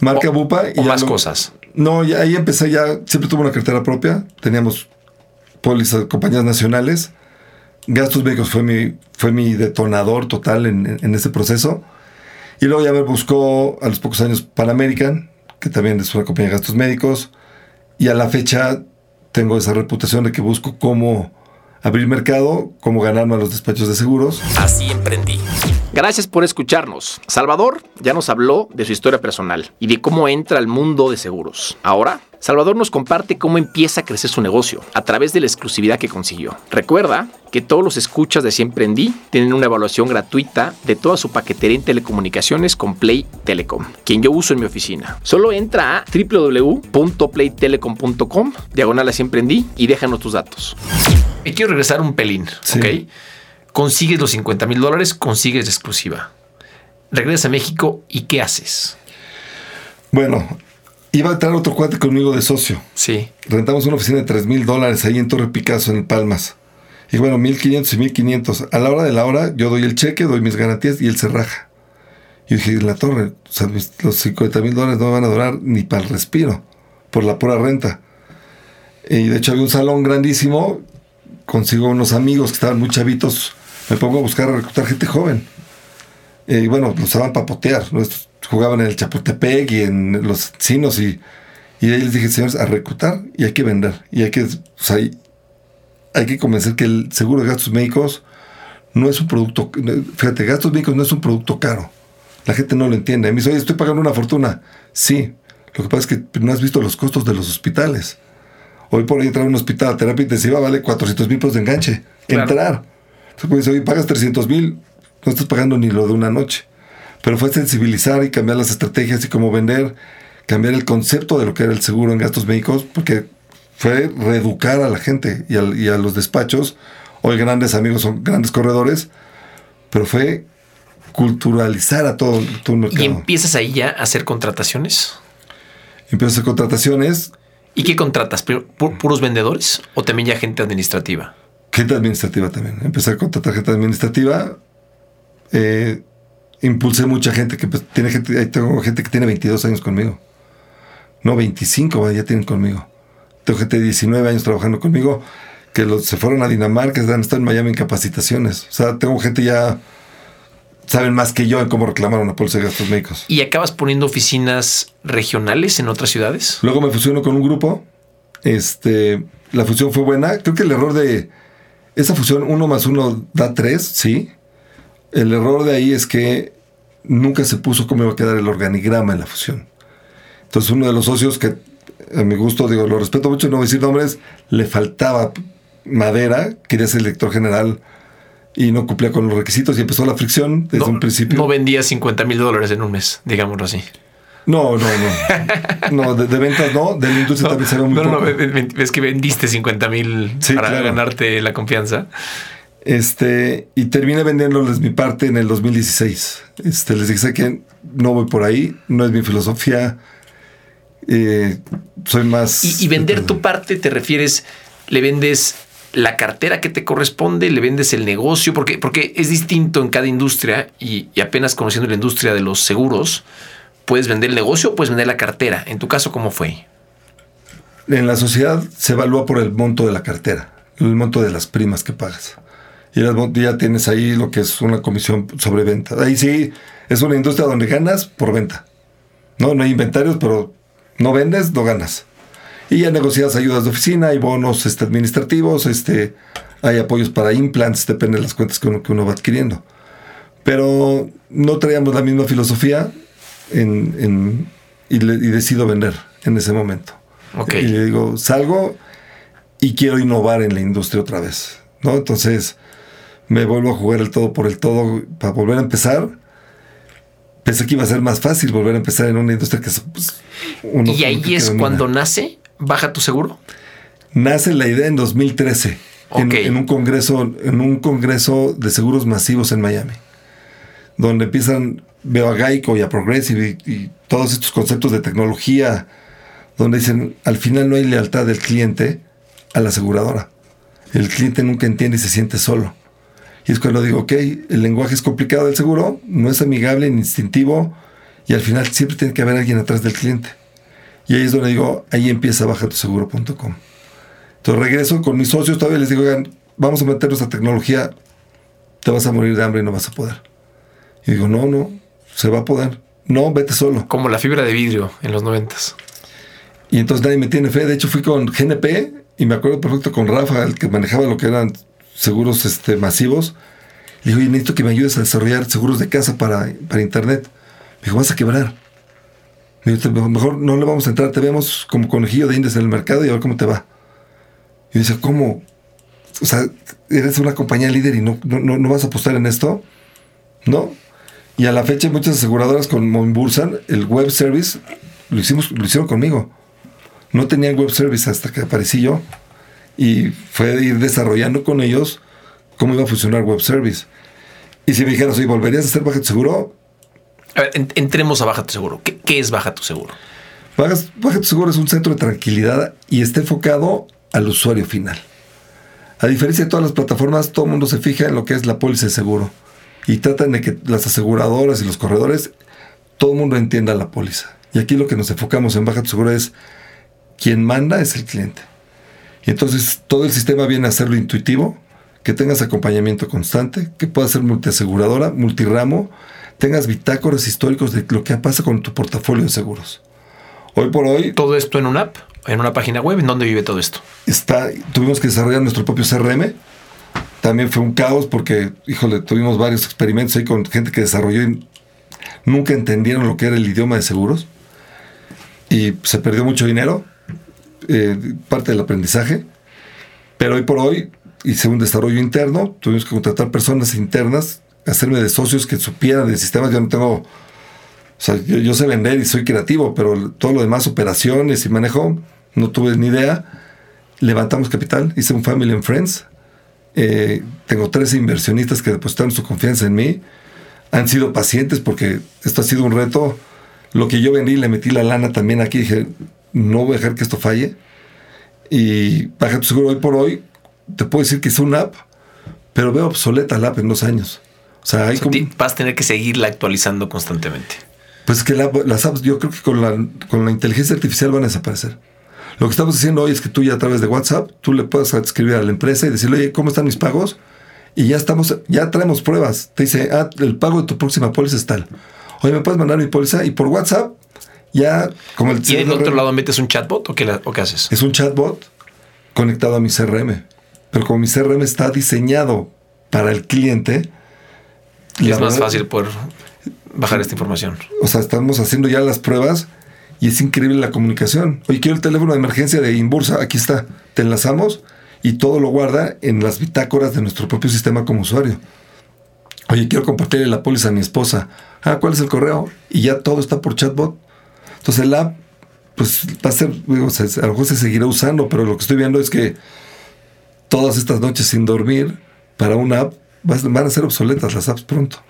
marca O- Bupa. o más lo- cosas. No, ya ahí empecé ya, siempre tuve una cartera propia, teníamos pólizas, compañías nacionales. Gastos médicos fue mi, fue mi detonador total en, en- en ese proceso. Y luego ya me buscó a los pocos años Pan American, que también es una compañía de gastos médicos. Y a la fecha tengo esa reputación de que busco cómo abrir mercado, cómo ganarme a los despachos de seguros. Así emprendí. Gracias por escucharnos. Salvador ya nos habló de su historia personal y de cómo entra al mundo de seguros. Ahora, Salvador nos comparte cómo empieza a crecer su negocio a través de la exclusividad que consiguió. Recuerda que todos los escuchas de Siempre en Di tienen una evaluación gratuita de toda su paquetería en telecomunicaciones con Play Telecom, quien yo uso en mi oficina. Solo entra a www.playtelecom.com, diagonal a Siempre en Di y déjanos tus datos. Me quiero regresar un pelín, Sí. ¿ok? Consigues los 50 mil dólares, consigues exclusiva. Regresas a México y ¿qué haces? Bueno, iba a entrar otro cuate conmigo de socio. Sí. Rentamos una oficina de 3 mil dólares ahí en Torre Picasso, en Palmas. Y bueno, 1500 y 1500. A la hora de la hora, yo doy el cheque, doy mis garantías y él se raja. Y dije, la torre, o sea, mis- los 50 mil dólares no me van a durar ni para el respiro, por la pura renta. Y de hecho había un salón grandísimo, consigo unos amigos que estaban muy chavitos, me pongo a buscar a reclutar gente joven. Y bueno, los usaban para potear, ¿no? Estos jugaban en el Chapultepec y en los cinos y, y ahí les dije, señores, a reclutar y hay que vender. Y hay que, o sea, hay, que convencer que el seguro de gastos médicos no es un producto, fíjate, gastos médicos no es un producto caro. La gente no lo entiende. Me dice, oye, estoy pagando una fortuna. Sí, lo que pasa es que no has visto los costos de los hospitales. Hoy por hoy entrar a un hospital a terapia intensiva vale 400 mil pesos de enganche. Claro. Entrar. Entonces, pues, oye, pagas 300 mil, no estás pagando ni lo de una noche. Pero fue sensibilizar y cambiar las estrategias y cómo vender, cambiar el concepto de lo que era el seguro en gastos médicos, porque fue reeducar a la gente y, a los despachos. Hoy grandes amigos son grandes corredores, pero fue culturalizar a todo, el mercado. ¿Y empiezas ahí ya a hacer contrataciones? Empiezo a hacer contrataciones, ¿Y qué contratas? ¿Pu- pu- ¿Puros vendedores o también ya gente administrativa? gente administrativa también. Empecé a contratar gente administrativa. Eh, impulsé mucha gente que pues, tiene gente, ahí tengo gente que tiene 22 años conmigo. No, 25 vaya, ya tienen conmigo. Tengo gente de 19 años trabajando conmigo que los, se fueron a Dinamarca, han estado en Miami en capacitaciones. O sea, tengo gente ya saben más que yo en cómo reclamar una póliza de gastos médicos. ¿Y acabas poniendo oficinas regionales en otras ciudades? Luego me fusiono con un grupo. Este, la fusión fue buena. Creo que el error de esa fusión, uno más uno da tres, sí. El error de ahí es que nunca se puso cómo iba a quedar el organigrama en la fusión. Entonces uno de los socios que a mi gusto, digo, lo respeto mucho, no voy a decir nombres, le faltaba madera, quería ser director general y no cumplía con los requisitos y empezó la fricción desde no, un principio. No vendía 50 mil dólares en un mes, digámoslo así. No, no, no. No, de, de ventas no, de la industria también se ve muy no, no, poco. ves que vendiste 50 mil Sí, para claro. ganarte la confianza. Este, y terminé vendiéndoles mi parte en el 2016. Este, les dije, "Sé que no voy por ahí, no es mi filosofía. eh, soy más. Y, y vender tu parte, te refieres, le vendes la cartera que te corresponde, le vendes el negocio, porque, porque es distinto en cada industria y, y apenas conociendo la industria de los seguros, puedes vender el negocio o puedes vender la cartera. En tu caso, ¿cómo fue? En la sociedad se evalúa por el monto de la cartera, el monto de las primas que pagas. Y ya tienes ahí lo que es una comisión sobre venta. Ahí sí es una industria donde ganas por venta. No, no hay inventarios, pero no vendes, no ganas. Y ya negocias ayudas de oficina, hay bonos este, administrativos, este, hay apoyos para implants, depende de las cuentas que uno, que uno va adquiriendo. Pero no traíamos la misma filosofía en- en- y, le- y decido vender en ese momento. Ok. Y le digo, salgo y quiero innovar en la industria otra vez. ¿no? Entonces me vuelvo a jugar el todo por el todo para volver a empezar. Pensé que iba a ser más fácil volver a empezar en una industria que pues, uno y ahí es cuando nace Baja tu seguro. nace la idea en 2013 en, Ok. en un congreso en un congreso de seguros masivos en Miami donde empiezan veo a Geico y a Progressive y, y todos estos conceptos de tecnología donde dicen al final no hay lealtad del cliente a la aseguradora el cliente nunca entiende y se siente solo y es cuando digo ok el lenguaje es complicado del seguro no es amigable ni instintivo y al final siempre tiene que haber alguien atrás del cliente y ahí es donde digo ahí empieza bajatoseguro.com entonces regreso con mis socios, todavía les digo, oigan, vamos a meter nuestra tecnología, te vas a morir de hambre y no vas a poder. Y digo, no, no, se va a poder. No, vete solo. Como la fibra de vidrio en los noventas. Y entonces nadie me tiene fe. De hecho, fui con GNP y me acuerdo perfecto con Rafa, el que manejaba lo que eran seguros este, masivos. Le digo, oye, necesito que me ayudes a desarrollar seguros de casa para, para internet. Me dijo, vas a quebrar. Me dijo, "Te- mejor no le vamos a entrar, te vemos como conejillo de indias en el mercado y a ver cómo te va. Y dice, ¿cómo? o sea, eres una compañía líder y no, no, no vas a apostar en esto, ¿no? Y a la fecha muchas aseguradoras con Monbursan, el web service, lo, hicimos, lo hicieron conmigo. No tenían web service hasta que aparecí yo. Y fue ir desarrollando con ellos cómo iba a funcionar web service. Y si me dijeras, oye, ¿volverías a hacer Baja tu Seguro? A ver, entremos a Baja tu Seguro. ¿Qué, qué es Baja tu Seguro? Baja, Baja tu Seguro es un centro de tranquilidad y está enfocado al usuario final. A diferencia de todas las plataformas, todo el mundo se fija en lo que es la póliza de seguro y tratan de que las aseguradoras y los corredores, todo el mundo entienda la póliza. Y aquí lo que nos enfocamos en Baja tu Seguro es quien manda es el cliente. Y entonces todo el sistema viene a hacerlo intuitivo, que tengas acompañamiento constante, que puedas ser multiaseguradora, multiramo, tengas bitácoras históricos de lo que pasa con tu portafolio de seguros. Hoy por hoy... ¿Todo esto en una app? ¿En una página web? ¿En dónde vive todo esto? Está, tuvimos que desarrollar nuestro propio CRM. También fue un caos porque, híjole, tuvimos varios experimentos ahí con gente que desarrolló y nunca entendieron lo que era el idioma de seguros. Y se perdió mucho dinero, eh, parte del aprendizaje. Pero hoy por hoy hice un desarrollo interno, tuvimos que contratar personas internas, hacerme de socios que supieran de sistemas. Yo no tengo, o sea, yo, sé vender y soy creativo, pero todo lo demás, operaciones y manejo, no tuve ni idea. Levantamos capital, hice un Family and Friends. Eh, tengo tres inversionistas que depositaron su confianza en mí. Han sido pacientes porque esto ha sido un reto. Lo que yo vendí, le metí la lana también aquí. Dije, no voy a dejar que esto falle. Y Baja tu Seguro hoy por hoy te puedo decir que es una app, pero veo obsoleta la app en dos años. O sea, hay como... vas a tener que seguirla actualizando constantemente. Pues que las apps, yo creo que con la, con la inteligencia artificial van a desaparecer. Lo que estamos haciendo hoy es que tú ya a través de WhatsApp, tú le puedes escribir a la empresa y decirle, oye, ¿cómo están mis pagos? Y ya estamos, ya traemos pruebas. Te dice, ah, el pago de tu próxima póliza es tal. Oye, ¿me puedes mandar mi póliza? Y por WhatsApp, ya como el... ¿Y del otro lado metes un chatbot o qué, o qué haces? Es un chatbot conectado a mi CRM. Pero como mi CRM está diseñado para el cliente. Y es más fácil poder bajar esta información. O sea, estamos haciendo ya las pruebas y es increíble la comunicación. Oye, quiero el teléfono de emergencia de Inbursa, aquí está, te enlazamos y todo lo guarda en las bitácoras de nuestro propio sistema como usuario. Oye, quiero compartirle la póliza a mi esposa. Ah, ¿cuál es el correo? Y ya todo está por chatbot. Entonces el app, pues va a ser, digo, a lo mejor se seguirá usando, pero lo que estoy viendo es que todas estas noches sin dormir para una app, van a ser obsoletas las apps pronto.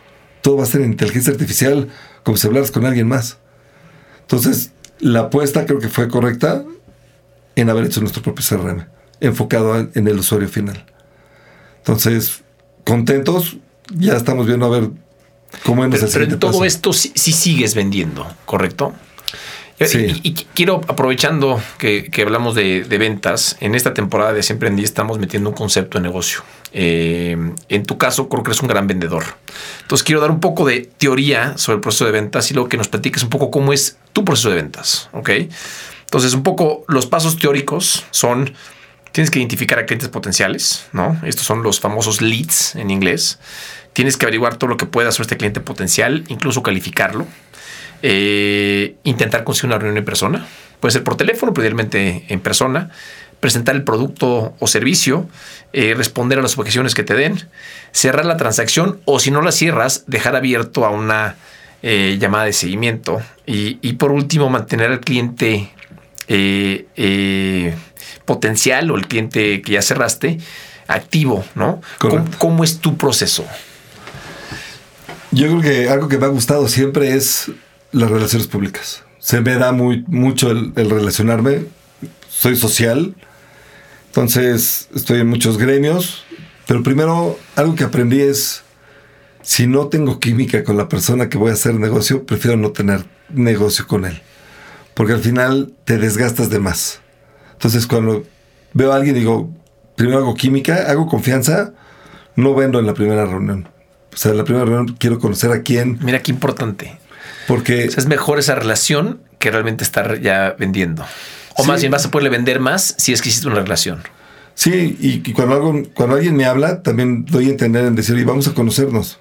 Todo va a ser inteligencia artificial, como si hablaras con alguien más. Entonces, la apuesta creo que fue correcta en haber hecho nuestro propio CRM, enfocado en el usuario final. Entonces, contentos, ya estamos viendo a ver cómo hemos Pero, pero en todo esto sí, sigues vendiendo, ¿correcto? Y, quiero, aprovechando que, hablamos de, ventas, en esta temporada de Siempre en Día estamos metiendo un concepto de negocio. Eh, en tu caso, creo que eres un gran vendedor. Entonces, quiero dar un poco de teoría sobre el proceso de ventas y luego que nos platiques un poco cómo es tu proceso de ventas. ¿Ok? Entonces, un poco los pasos teóricos son tienes que identificar a clientes potenciales, ¿no? Estos son los famosos leads en inglés. Tienes que averiguar todo lo que puedas sobre este cliente potencial, incluso calificarlo. Eh, intentar conseguir una reunión en persona. Puede ser por teléfono, pero idealmente en persona. Presentar el producto o servicio, eh, responder a las objeciones que te den, cerrar la transacción o si no la cierras, dejar abierto a una eh, llamada de seguimiento. Y, por último, mantener al cliente potencial o el cliente que ya cerraste activo, ¿no? ¿Cómo, es tu proceso? Yo creo que algo que me ha gustado siempre es las relaciones públicas. Se me da muy, mucho el, relacionarme. Soy social. Entonces estoy en muchos gremios. Pero primero, algo que aprendí es, si no tengo química con la persona que voy a hacer negocio, prefiero no tener negocio con él. Porque al final te desgastas de más. Entonces cuando veo a alguien digo, primero hago química, hago confianza, no vendo en la primera reunión. O sea, en la primera reunión quiero conocer a quién. Mira qué importante. Porque es mejor esa relación que realmente estar ya vendiendo. O más bien vas a poderle vender más si es que hiciste una relación. Sí, y, cuando, cuando alguien me habla, también doy a entender en decir, y vamos a conocernos.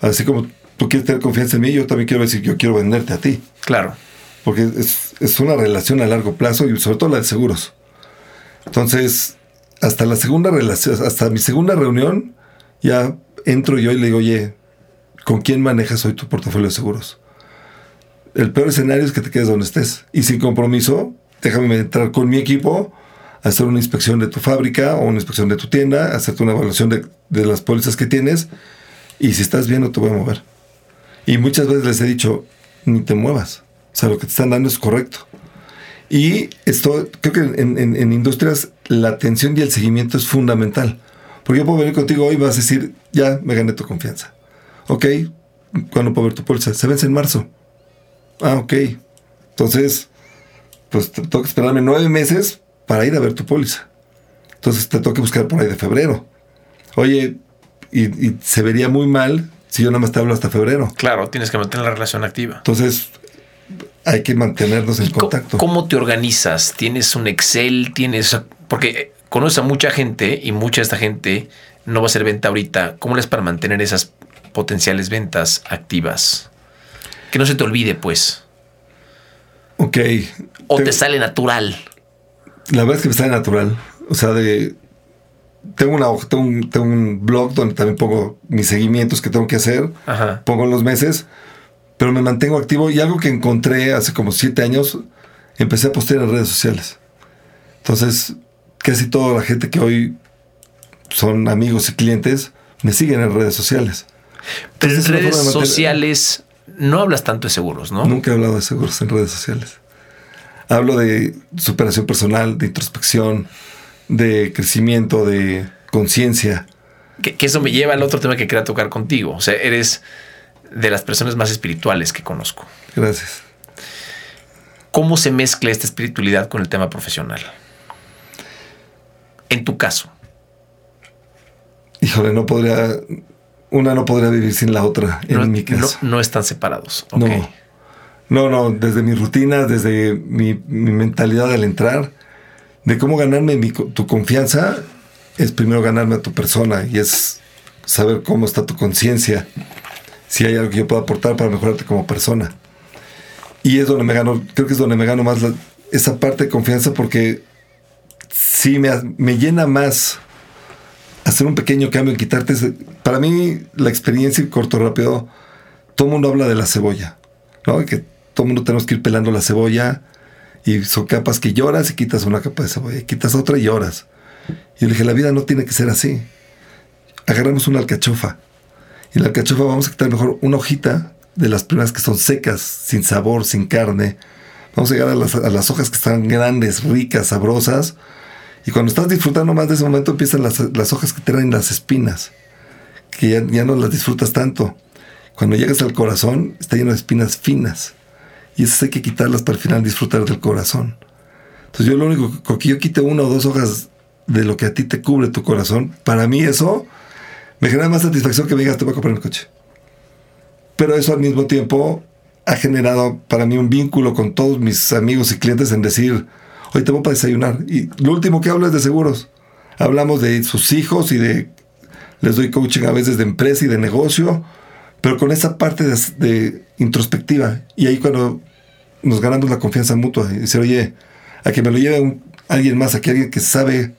Así como tú quieres tener confianza en mí, yo también quiero decir, yo quiero venderte a ti. Claro. Porque es, es una relación a largo plazo y sobre todo la de seguros. Entonces, hasta la segunda relación, hasta mi segunda reunión, ya entro yo y le digo, oye, ¿con quién manejas hoy tu portafolio de seguros? El peor escenario es que te quedes donde estés. Y sin compromiso, déjame entrar con mi equipo, hacer una inspección de tu fábrica o una inspección de tu tienda, hacerte una evaluación de, de las pólizas que tienes. Y si estás bien, no te voy a mover. Y muchas veces les he dicho, ni te muevas. O sea, lo que te están dando es correcto. Y esto, creo que en, en, industrias la atención y el seguimiento es fundamental. Porque yo puedo venir contigo hoy y vas a decir, ya me gané tu confianza. Ok, ¿cuándo puedo ver tu póliza? Se vence en marzo. Ah, ok. Entonces, pues te tengo que esperarme nueve meses para ir a ver tu póliza. Entonces te tengo que buscar por ahí de febrero. Oye, y, y se vería muy mal si yo nada más te hablo hasta febrero. Claro, tienes que mantener la relación activa. Entonces, hay que mantenernos en contacto. ¿Cómo te organizas? ¿Tienes un Excel? ¿Tienes...? Porque conoces a mucha gente y mucha de esta gente no va a ser venta ahorita. ¿Cómo les para mantener esas potenciales ventas activas? Que no se te olvide, pues. Ok. O te, sale natural. La verdad es que me sale natural. O sea, de... Tengo, una, tengo, un, tengo un blog donde también pongo mis seguimientos que tengo que hacer. Ajá. Pongo los meses pero me mantengo activo y algo que encontré hace como siete años, empecé a postear en redes sociales. Entonces, casi toda la gente que hoy son amigos y clientes me siguen en redes sociales. Pero redes sociales no hablas tanto de seguros, ¿no? Nunca he hablado de seguros en redes sociales. Hablo de superación personal, de introspección, de crecimiento, de conciencia. Que, que, eso me lleva al otro tema que quería tocar contigo. O sea, eres de las personas más espirituales que conozco. Gracias. ¿Cómo se mezcla esta espiritualidad con el tema profesional? En tu caso. Híjole, no podría. Una no podría vivir sin la otra, en mi caso. No, están separados. No. No, no, desde mi rutina, desde mi, mentalidad al entrar, de cómo ganarme tu confianza, es primero ganarme a tu persona y es saber cómo está tu conciencia si hay algo que yo pueda aportar para mejorarte como persona. Y es donde me gano, creo que es donde me gano más esa parte de confianza porque sí me, me llena más hacer un pequeño cambio, quitarte Para mí, la experiencia, y corto rápido, todo mundo habla de la cebolla, ¿no? Que todo mundo tenemos que ir pelando la cebolla y son capas que lloras y quitas una capa de cebolla, y quitas otra y lloras. Y yo le dije, la vida no tiene que ser así. Agarramos una alcachofa y la alcachofa vamos a quitar mejor una hojita de las primeras que son secas, sin sabor, sin carne. Vamos a llegar a las, hojas que están grandes, ricas, sabrosas. Y cuando estás disfrutando más de ese momento empiezan las, hojas que traen las espinas, que ya, ya, no las disfrutas tanto. Cuando llegas al corazón está lleno de espinas finas. Y esas hay que quitarlas para al final disfrutar del corazón. Entonces yo lo único que yo quite una o dos hojas de lo que a ti te cubre tu corazón, para mí eso me genera más satisfacción que me digas, te voy a comprar el coche. Pero eso al mismo tiempo ha generado para mí un vínculo con todos mis amigos y clientes en decir, hoy te voy para desayunar. Y lo último que hablo de seguros. Hablamos de sus hijos y de, les doy coaching a veces de empresa y de negocio, pero con esa parte de, introspectiva. Y ahí cuando nos ganamos la confianza mutua y decir, oye, a que me lo lleve alguien más, a que alguien que sabe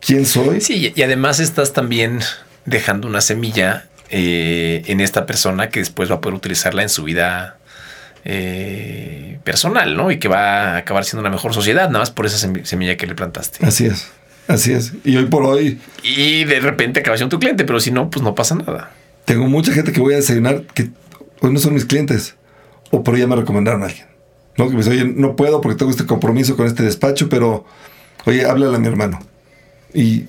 quién soy. Sí, y además estás también dejando una semilla eh, en esta persona que después va a poder utilizarla en su vida eh, personal, ¿no? Y que va a acabar siendo una mejor sociedad, nada más por esa semilla que le plantaste. Así es, así es. Y hoy por hoy. Y de repente acaba siendo tu cliente, pero si no, pues no pasa nada. Tengo mucha gente que voy a desayunar que hoy no son mis clientes, o por ya me recomendaron a alguien. ¿no? Que me dice, oye, no puedo porque tengo este compromiso con este despacho, pero oye, háblale a mi hermano. Y,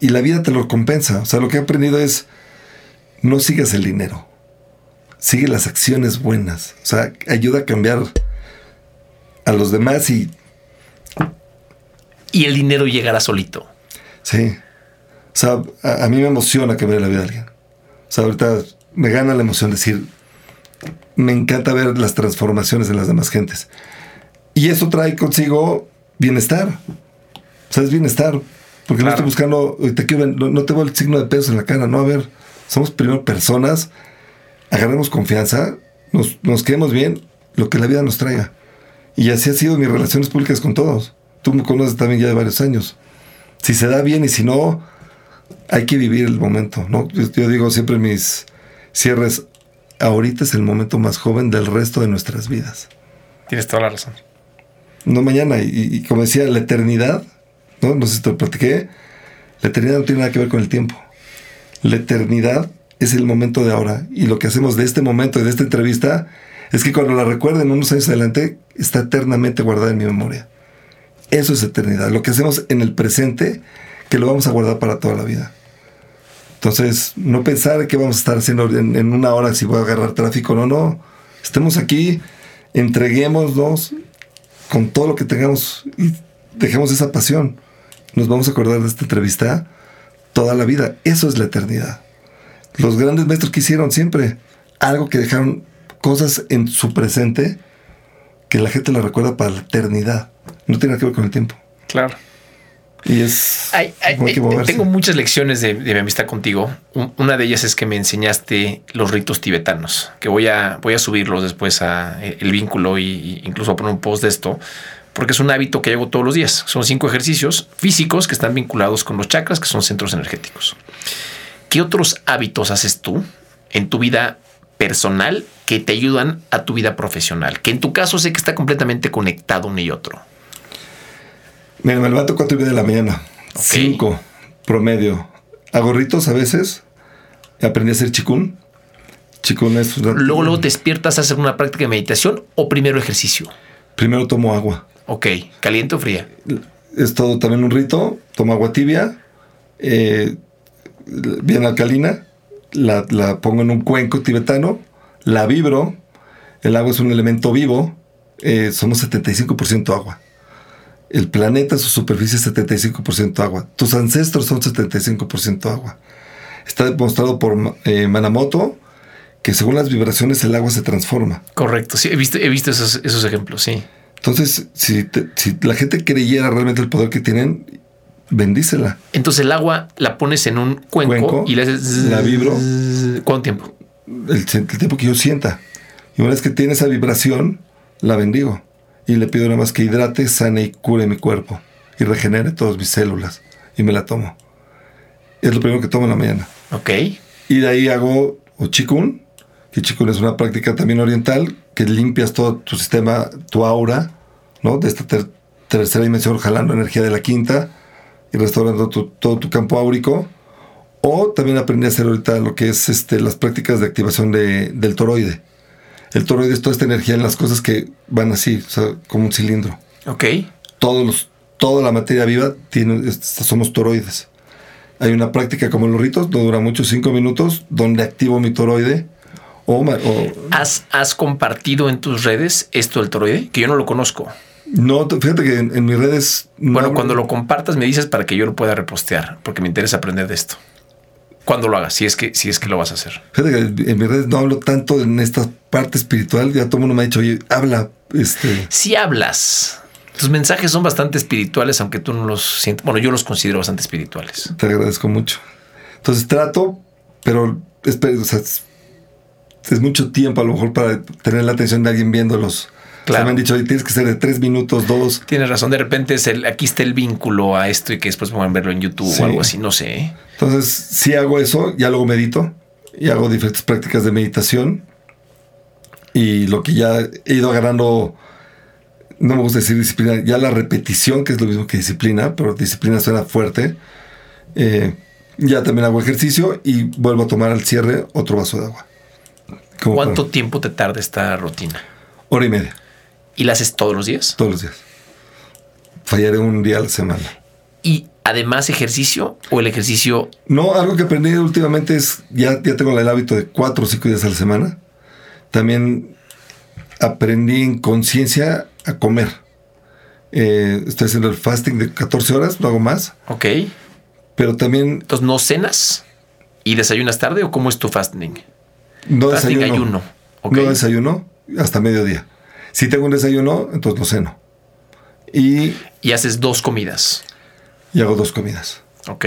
y la vida te lo compensa. O sea, lo que he aprendido es, no sigas el dinero, sigue las acciones buenas. O sea, ayuda a cambiar a los demás y... Y el dinero llegará solito. Sí. O sea, a, mí me emociona cambiar la vida de alguien. O sea, ahorita me gana la emoción decir, me encanta ver las transformaciones de las demás gentes. Y eso trae consigo bienestar. O sea, es bienestar. Porque no estoy buscando, te quiero, no, tengo el signo de pesos en la cara, no, a ver, somos primero personas, agarremos confianza, nos, nos quedemos bien, lo que la vida nos traiga. Y así ha sido mis relaciones públicas con todos. Tú me conoces también ya de varios años. Si se da bien y si no, hay que vivir el momento, ¿no? Yo, yo digo siempre mis cierres, ahorita es el momento más joven del resto de nuestras vidas. Tienes toda la razón. No mañana, y, y como decía, la eternidad, ¿no? No sé si te lo platiqué, la eternidad no tiene nada que ver con el tiempo. La eternidad es el momento de ahora. Y lo que hacemos de este momento y de esta entrevista es que cuando la recuerden unos años adelante, está eternamente guardada en mi memoria. Eso es eternidad. Lo que hacemos en el presente, que lo vamos a guardar para toda la vida. Entonces, no pensar que vamos a estar haciendo en, una hora si voy a agarrar tráfico. No, no. Estemos aquí, entreguémonos con todo lo que tengamos y dejemos esa pasión. Nos vamos a acordar de esta entrevista toda la vida. Eso es la eternidad. Los grandes maestros que hicieron siempre algo que dejaron cosas en su presente que la gente la recuerda para la eternidad. No tiene nada que ver con el tiempo. Claro. Y es. Ay, ay, ay, moverse. tengo muchas lecciones de, de mi amistad contigo. Un- Una de ellas es que me enseñaste los ritos tibetanos, que voy a, voy a subirlos después a eh, el vínculo y, y incluso a poner un post de esto, porque es un hábito que hago todos los días. Son cinco ejercicios físicos que están vinculados con los chakras, que son centros energéticos. ¿Qué otros hábitos haces tú en tu vida personal que te ayudan a tu vida profesional? Que en tu caso sé que está completamente conectado uno y otro. Mira, me levanto cuatro y media de la mañana. Cinco promedio. Hago ritos a veces. Aprendí a hacer chikun. Chikun es una- Luego, luego te despiertas a hacer una práctica de meditación o primero ejercicio. Primero tomo agua. Ok, caliente o fría. Es todo también un rito. Tomo agua tibia. eh, bien alcalina. La, la pongo en un cuenco tibetano. La vibro. El agua es un elemento vivo. eh, somos 75% agua. El planeta, su superficie es 75% agua. Tus ancestros son 75% agua. Está demostrado por eh, Manamoto que según las vibraciones el agua se transforma. Correcto, sí, he visto, he visto esos, esos ejemplos, sí. Entonces, si, te- si la gente creyera realmente el poder que tienen, bendícela. Entonces el agua la pones en un cuenco, Cuenco, y le haces... la vibro. ¿Cuánto tiempo? El, el tiempo que yo sienta. Y una vez que tiene esa vibración, la bendigo. Y le pido nada más que hidrate, sane y cure mi cuerpo. Y regenere todas mis células. Y me la tomo. Es lo primero que tomo en la mañana. Ok. Y de ahí hago o chikun, que chikun es una práctica también oriental, que limpias todo tu sistema, tu aura, ¿no? De esta ter- tercera dimensión, jalando energía de la quinta y restaurando tu- todo tu campo áurico. O también aprendí a hacer ahorita lo que es este, las prácticas de activación de- del toroide. El toroide es toda esta energía en las cosas que van así, o sea, como un cilindro. Ok. Todos los, toda la materia viva tiene, es- somos toroides. Hay una práctica como los ritos, no dura mucho, cinco minutos, donde activo mi toroide. O- ¿Has, has compartido en tus redes esto del toroide? Que yo no lo conozco. No, te- fíjate que en, en mis redes. no Bueno, hablo- cuando lo compartas me dices para que yo lo pueda repostear, porque me interesa aprender de esto. Cuando lo hagas, si es que, si es que lo vas a hacer. Fíjate que en mis redes no hablo tanto en esta parte espiritual. Ya todo el mundo me ha dicho, oye, habla. Este, Si hablas, tus mensajes son bastante espirituales, aunque tú no los sientas. Bueno, yo los considero bastante espirituales. te agradezco mucho. Entonces trato, pero es, o sea, es, es mucho tiempo a lo mejor para tener la atención de alguien viéndolos. O sea, Claro. me han dicho, tienes que ser de tres minutos, dos. Tienes razón, de repente es el, aquí está el vínculo a esto y que después puedan verlo en YouTube Sí. o algo así, no sé. ¿eh? Entonces, si hago eso, ya luego medito y hago diferentes prácticas de meditación. Y lo que ya he ido agarrando, no me gusta decir disciplina, ya la repetición, que es lo mismo que disciplina, pero disciplina suena fuerte. Eh, ya también hago ejercicio y vuelvo a tomar al cierre otro vaso de agua. Como ¿Cuánto para- tiempo te tarda esta rutina? hora y media, ¿Y la haces todos los días? todos los días. Fallaré un día a la semana. ¿Y además ejercicio o el ejercicio No, algo que aprendí últimamente es, ya, ya tengo el hábito de cuatro o cinco días a la semana. También aprendí en conciencia a comer. Eh, estoy haciendo el fasting de 14 horas, no hago más. Ok. Pero también Entonces, ¿no cenas y desayunas tarde o cómo es tu fasting? no fasting desayuno. ayuno. No desayuno hasta mediodía. Si tengo un desayuno, entonces no ceno. Y, Y haces dos comidas. y hago dos comidas. Ok.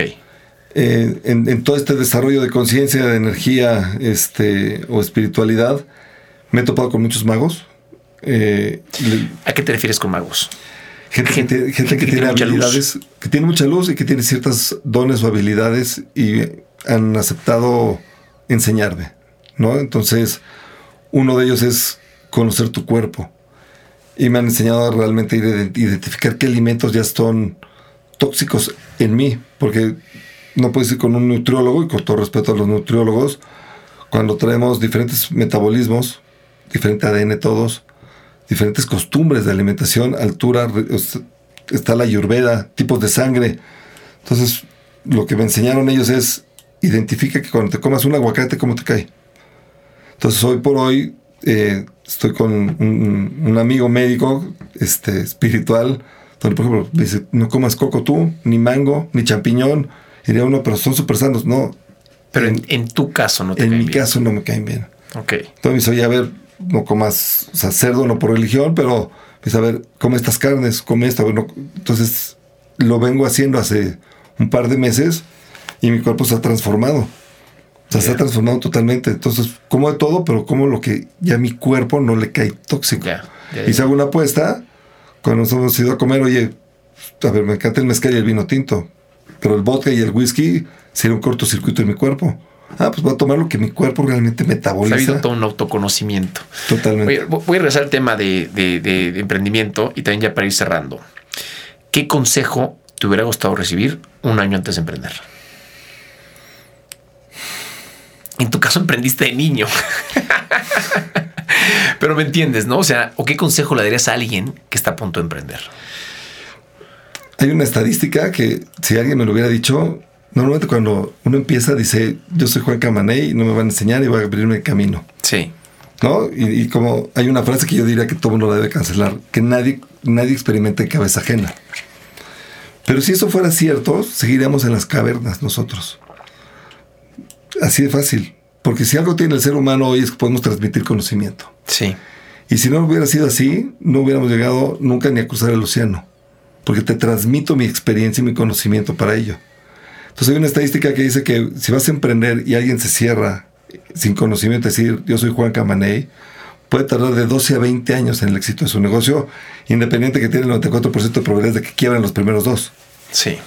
Eh, en, en todo este desarrollo de conciencia, de energía este, o espiritualidad, me he topado con muchos magos. Eh, ¿A qué te refieres con magos? Gente, que, Gente- tiene, gente gente que que tiene tiene mucha luz. habilidades, que tiene mucha luz y que tiene ciertas dones o habilidades y han aceptado enseñarme, ¿no? Entonces, uno de ellos es conocer tu cuerpo. Y me han enseñado a realmente ide- identificar qué alimentos ya son tóxicos en mí, porque no puedes ir con un nutriólogo, y con todo respeto a los nutriólogos, cuando traemos diferentes metabolismos, diferente ADN todos, diferentes costumbres de alimentación, altura, está la ayurveda, tipos de sangre. Entonces, lo que me enseñaron ellos es identifica que cuando te comas un aguacate, ¿cómo te cae? Entonces, hoy por hoy eh, estoy con un, un amigo médico este, espiritual, donde, por ejemplo, dice, no comas coco tú, ni mango, ni champiñón. Y diría uno, pero son súper sanos. No, Pero en, en tu caso no te en caen mi bien. caso no me caen bien. Ok. Entonces me dice, oye, a ver, no comas, o sea, cerdo no por religión, pero me dice, a ver, come estas carnes, come esta. Bueno, entonces lo vengo haciendo hace un par de meses y mi cuerpo se ha transformado. Sea, se Ya. ha transformado totalmente. Entonces, como de todo, pero como lo que ya mi cuerpo no le cae tóxico. Ya, ya, Y si hago una apuesta, cuando nos hemos ido a comer, oye, a ver, me encanta el mezcal y el vino tinto, pero el vodka y el whisky sería un cortocircuito en mi cuerpo. Ah, pues voy a tomar lo que mi cuerpo realmente Ha habido metaboliza. todo un autoconocimiento. Totalmente. Voy a regresar al tema de- de emprendimiento y también ya para ir cerrando. ¿Qué consejo te hubiera gustado recibir un año antes de emprender? En tu caso emprendiste de niño. Pero me entiendes, ¿no? O sea, ¿o qué consejo le darías a alguien que está a punto de emprender? Hay una estadística que si alguien me lo hubiera dicho, normalmente cuando uno empieza dice, yo soy Juan Camaney, no me van a enseñar y va a abrirme el camino. Sí. ¿No? Y, y como hay una frase que yo diría que todo mundo la debe cancelar, que nadie, nadie experimenta en cabeza ajena. Pero si eso fuera cierto, seguiríamos en las cavernas nosotros. Así de fácil. Porque si algo tiene el ser humano hoy es que podemos transmitir conocimiento. Sí. Y si no hubiera sido así, no hubiéramos llegado nunca ni a cruzar el océano. Porque te transmito mi experiencia y mi conocimiento para ello. Entonces hay una estadística que dice que si vas a emprender y alguien se cierra sin conocimiento, es decir, yo soy Juan Camaney, puede tardar de 12 a 20 años en el éxito de su negocio, independiente que tiene el 94% de probabilidades de que quiebren los primeros dos. Sí.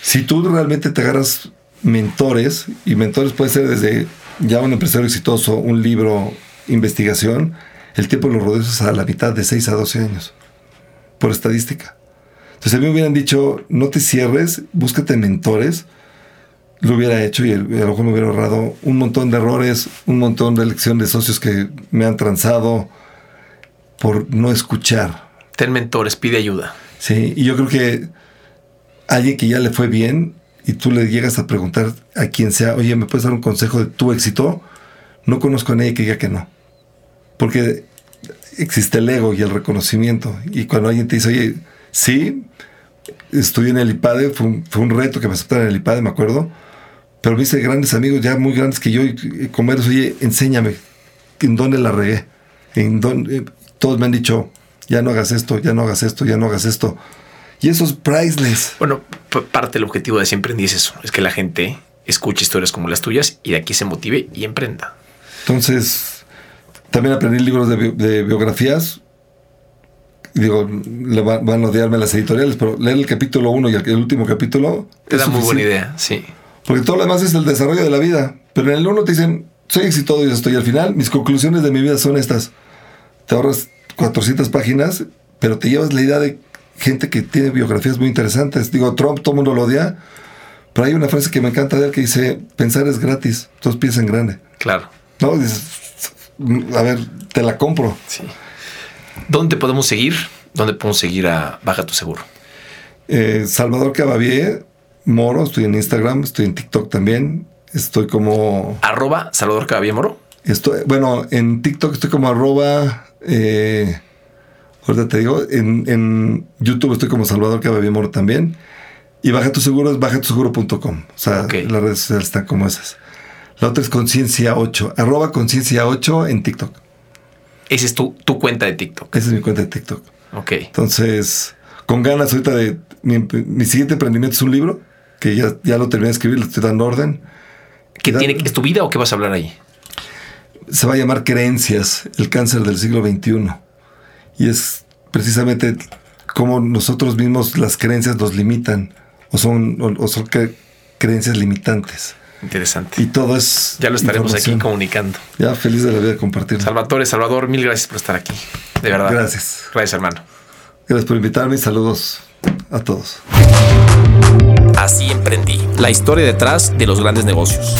Si tú realmente te agarras mentores, y mentores puede ser desde ya un empresario exitoso, un libro, investigación, el tiempo lo reduces a la mitad de 6 a 12 años, por estadística. Entonces, a mí me hubieran dicho, no te cierres, búscate mentores, lo hubiera hecho y a lo mejor me hubiera ahorrado un montón de errores, un montón de elección de socios que me han transado por no escuchar. Ten mentores, pide ayuda. Sí, y yo creo que alguien que ya le fue bien y tú le llegas a preguntar a quien sea, oye, ¿me puedes dar un consejo de tu éxito? No conozco a nadie que diga que no. Porque existe el ego y el reconocimiento. Y cuando alguien te dice, oye, sí, estudié en el IPADE, fue un, fue un reto que me aceptaran en el IPADE, me acuerdo. Pero me hice grandes amigos, ya muy grandes que yo, y como eres, oye, enséñame en dónde la regué. En dónde, todos me han dicho, ya no hagas esto, ya no hagas esto, ya no hagas esto. Y eso es priceless. Bueno, parte del objetivo de siempre es eso, es que la gente escuche historias como las tuyas y de aquí se motive y emprenda. Entonces, también aprendí libros de, bi- de biografías. Digo, le va- van a odiarme las editoriales, pero leer el capítulo 1 y el, el último capítulo. Te es da muy buena idea, sí. Porque todo lo demás es el desarrollo de la vida. Pero en el 1 te dicen, soy exitoso y estoy al final. Mis conclusiones de mi vida son estas. Te ahorras 400 páginas, pero te llevas la idea de gente que tiene biografías muy interesantes. Digo, Trump, todo el mundo lo odia. Pero hay una frase que me encanta de él que dice, pensar es gratis, entonces piensa en grande. Claro, No, dices, a ver, te la compro. sí. ¿Dónde podemos seguir? ¿Dónde podemos seguir a Baja tu Seguro? Eh, Salvador Cavavier, Moro, estoy en Instagram, estoy en TikTok también. Estoy como. Arroba Salvador Caballé Moro. Estoy, bueno, en TikTok estoy como arroba. Eh, ahorita te digo, en, en YouTube estoy como Salvador Cavavier Moro también. Y Baja tu Seguro es bajatuseguro.com. O sea, las redes sociales están como esas. La otra es Conciencia 8, arroba Conciencia 8 en TikTok. Esa es tu, tu cuenta de TikTok. Esa es mi cuenta de TikTok. Ok. Entonces, con ganas ahorita de... Mi, mi siguiente emprendimiento es un libro, que ya, ya lo terminé de escribir, le estoy dando orden. ¿Qué tiene, ¿Es tu vida o qué vas a hablar ahí? Se va a llamar Creencias, el cáncer del siglo XXI. Y es precisamente cómo nosotros mismos las creencias nos limitan o son, o, son creencias limitantes. Interesante. Y todo es. Ya lo estaremos aquí comunicando. Ya feliz de la vida de compartir. Salvatore, Salvador, mil gracias por estar aquí. De verdad. Gracias. Gracias, hermano. Gracias por invitarme y saludos a todos. Así emprendí. La historia detrás de los grandes negocios.